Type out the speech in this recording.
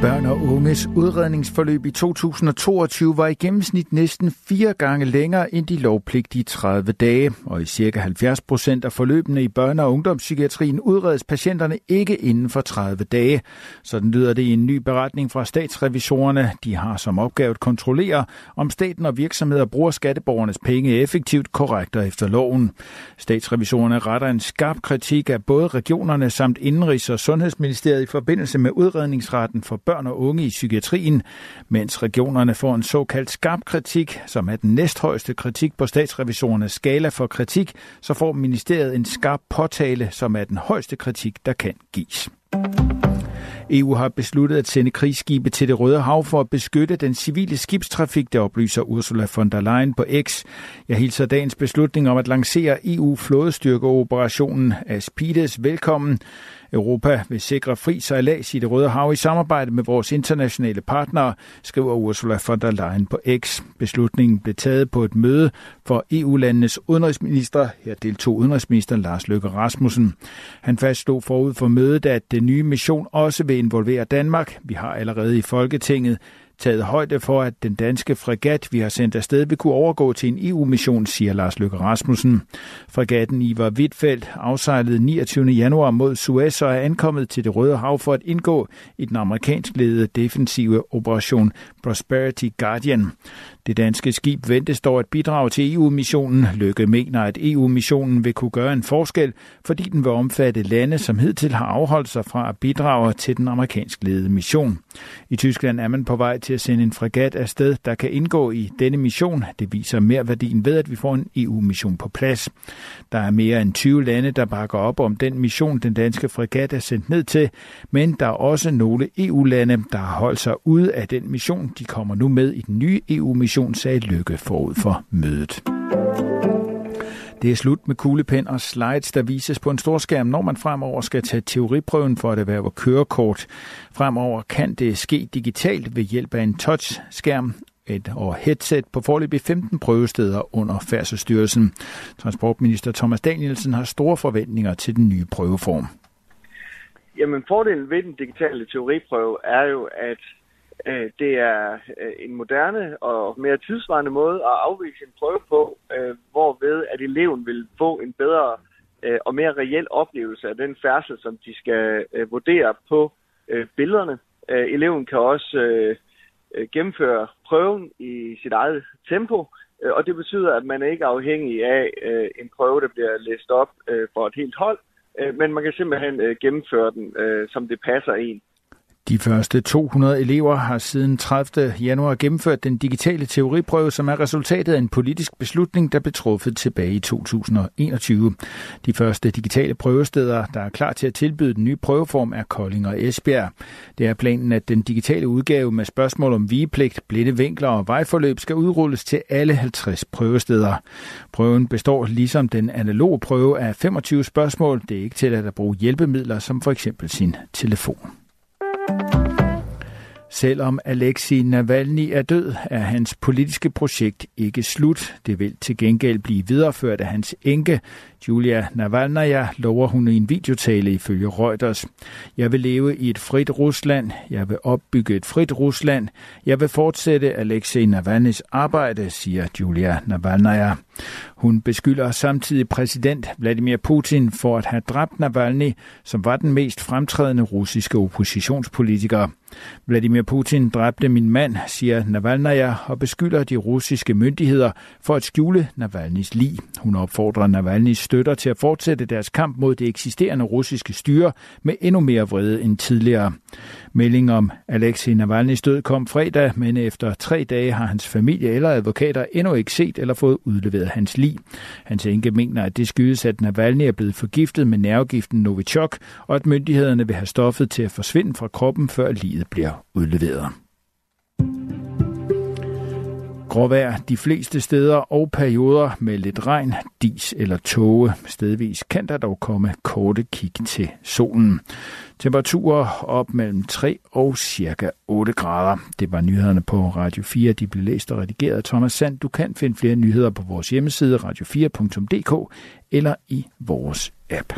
Børn og unges udredningsforløb i 2022 var i gennemsnit næsten fire gange længere end de lovpligtige 30 dage, og i cirka 70 procent af forløbene i børne- og ungdomspsykiatrien udredes patienterne ikke inden for 30 dage. Sådan lyder det i en ny beretning fra statsrevisorerne. De har som opgave at kontrollere, om staten og virksomheder bruger skatteborgernes penge effektivt, korrekt og efter loven. Statsrevisorerne retter en skarp kritik af både regionerne samt Indenrigs- og Sundhedsministeriet i forbindelse med udredningsretten for børn og unge i psykiatrien, mens regionerne får en såkaldt skarp kritik, som er den næsthøjeste kritik på statsrevisorernes skala for kritik, så får ministeriet en skarp påtale, som er den højeste kritik, der kan gives. EU har besluttet at sende krigsskibe til det Røde Hav for at beskytte den civile skibstrafik, der oplyser Ursula von der Leyen på X. Jeg hilser dagens beslutning om at lancere EU-flådestyrkeoperationen Aspides velkommen. Europa vil sikre fri sejlads i det Røde Hav i samarbejde med vores internationale partnere, skriver Ursula von der Leyen på X. Beslutningen blev taget på et møde for EU-landenes udenrigsminister. Her deltog udenrigsminister Lars Løkke Rasmussen. Han fastslog forud for mødet, at den nye mission også vil involvere Danmark. Vi har allerede i Folketinget taget højde for, at den danske fregat, vi har sendt afsted, vil kunne overgå til en EU-mission, siger Lars Løkke Rasmussen. Fregatten Ivar Wittfeldt afsejlede 29. januar mod Suez og er ankommet til det Røde Hav for at indgå i den amerikansk ledede defensive operation Prosperity Guardian. Det danske skib ventes dog at bidrage til EU-missionen. Lykke mener, at EU-missionen vil kunne gøre en forskel, fordi den vil omfatte lande, som hidtil har afholdt sig fra at bidrage til den amerikansk ledede mission. I Tyskland er man på vej til at sende en fregat afsted, der kan indgå i denne mission. Det viser mere værdien ved, at vi får en EU-mission på plads. Der er mere end 20 lande, der bakker op om den mission, den danske fregat er sendt ned til, men der er også nogle EU-lande, der har holdt sig ude af den mission. De kommer nu med i den nye EU-mission, sagde Lykke forud for mødet. Det er slut med kuglepen og slides, der vises på en stor skærm, når man fremover skal tage teoriprøven for at erhverve kørekort. Fremover kan det ske digitalt ved hjælp af en touchskærm et og headset på forløbig 15 prøvesteder under Færdselsstyrelsen. Transportminister Thomas Danielsen har store forventninger til den nye prøveform. Jamen fordelen ved den digitale teoriprøve er jo, at Øh, det er øh, en moderne og mere tidsvarende måde at afvise en prøve på, øh, hvorved at eleven vil få en bedre øh, og mere reel oplevelse af den færdsel, som de skal øh, vurdere på øh, billederne. Eleven kan også gennemføre prøven i sit eget tempo, og det betyder, at man ikke er afhængig af en prøve, der bliver læst op for et helt hold, men man kan simpelthen gennemføre den, som det passer en. De første 200 elever har siden 30. januar gennemført den digitale teoriprøve, som er resultatet af en politisk beslutning, der blev truffet tilbage i 2021. De første digitale prøvesteder, der er klar til at tilbyde den nye prøveform, er Kolding og Esbjerg. Det er planen, at den digitale udgave med spørgsmål om vigepligt, blinde vinkler og vejforløb skal udrulles til alle 50 prøvesteder. Prøven består ligesom den analoge prøve af 25 spørgsmål. Det er ikke tilladt at bruge hjælpemidler som for eksempel sin telefon. Selvom Alexei Navalny er død, er hans politiske projekt ikke slut. Det vil til gengæld blive videreført af hans enke, Julia Navalnaya, lover hun i en videotale ifølge Reuters. Jeg vil leve i et frit Rusland. Jeg vil opbygge et frit Rusland. Jeg vil fortsætte Alexei Navalnys arbejde, siger Julia Navalnaya. Hun beskylder samtidig præsident Vladimir Putin for at have dræbt Navalny, som var den mest fremtrædende russiske oppositionspolitiker. Vladimir Putin dræbte min mand, siger Navalnaya, og beskylder de russiske myndigheder for at skjule Navalnys lig. Hun opfordrer Navalnys støtter til at fortsætte deres kamp mod det eksisterende russiske styre med endnu mere vrede end tidligere. Melding om Alexei Navalny's død kom fredag, men efter tre dage har hans familie eller advokater endnu ikke set eller fået udleveret hans lig. Hans enke mener, at det skyldes, at Navalny er blevet forgiftet med nervegiften Novichok, og at myndighederne vil have stoffet til at forsvinde fra kroppen, før livet bliver udleveret. Gråvejr de fleste steder og perioder med lidt regn, dis eller tåge. Stedvis kan der dog komme korte kig til solen. Temperaturer op mellem 3 og cirka 8 grader. Det var nyhederne på Radio 4. De blev læst og redigeret af Thomas Sand. Du kan finde flere nyheder på vores hjemmeside radio4.dk eller i vores app.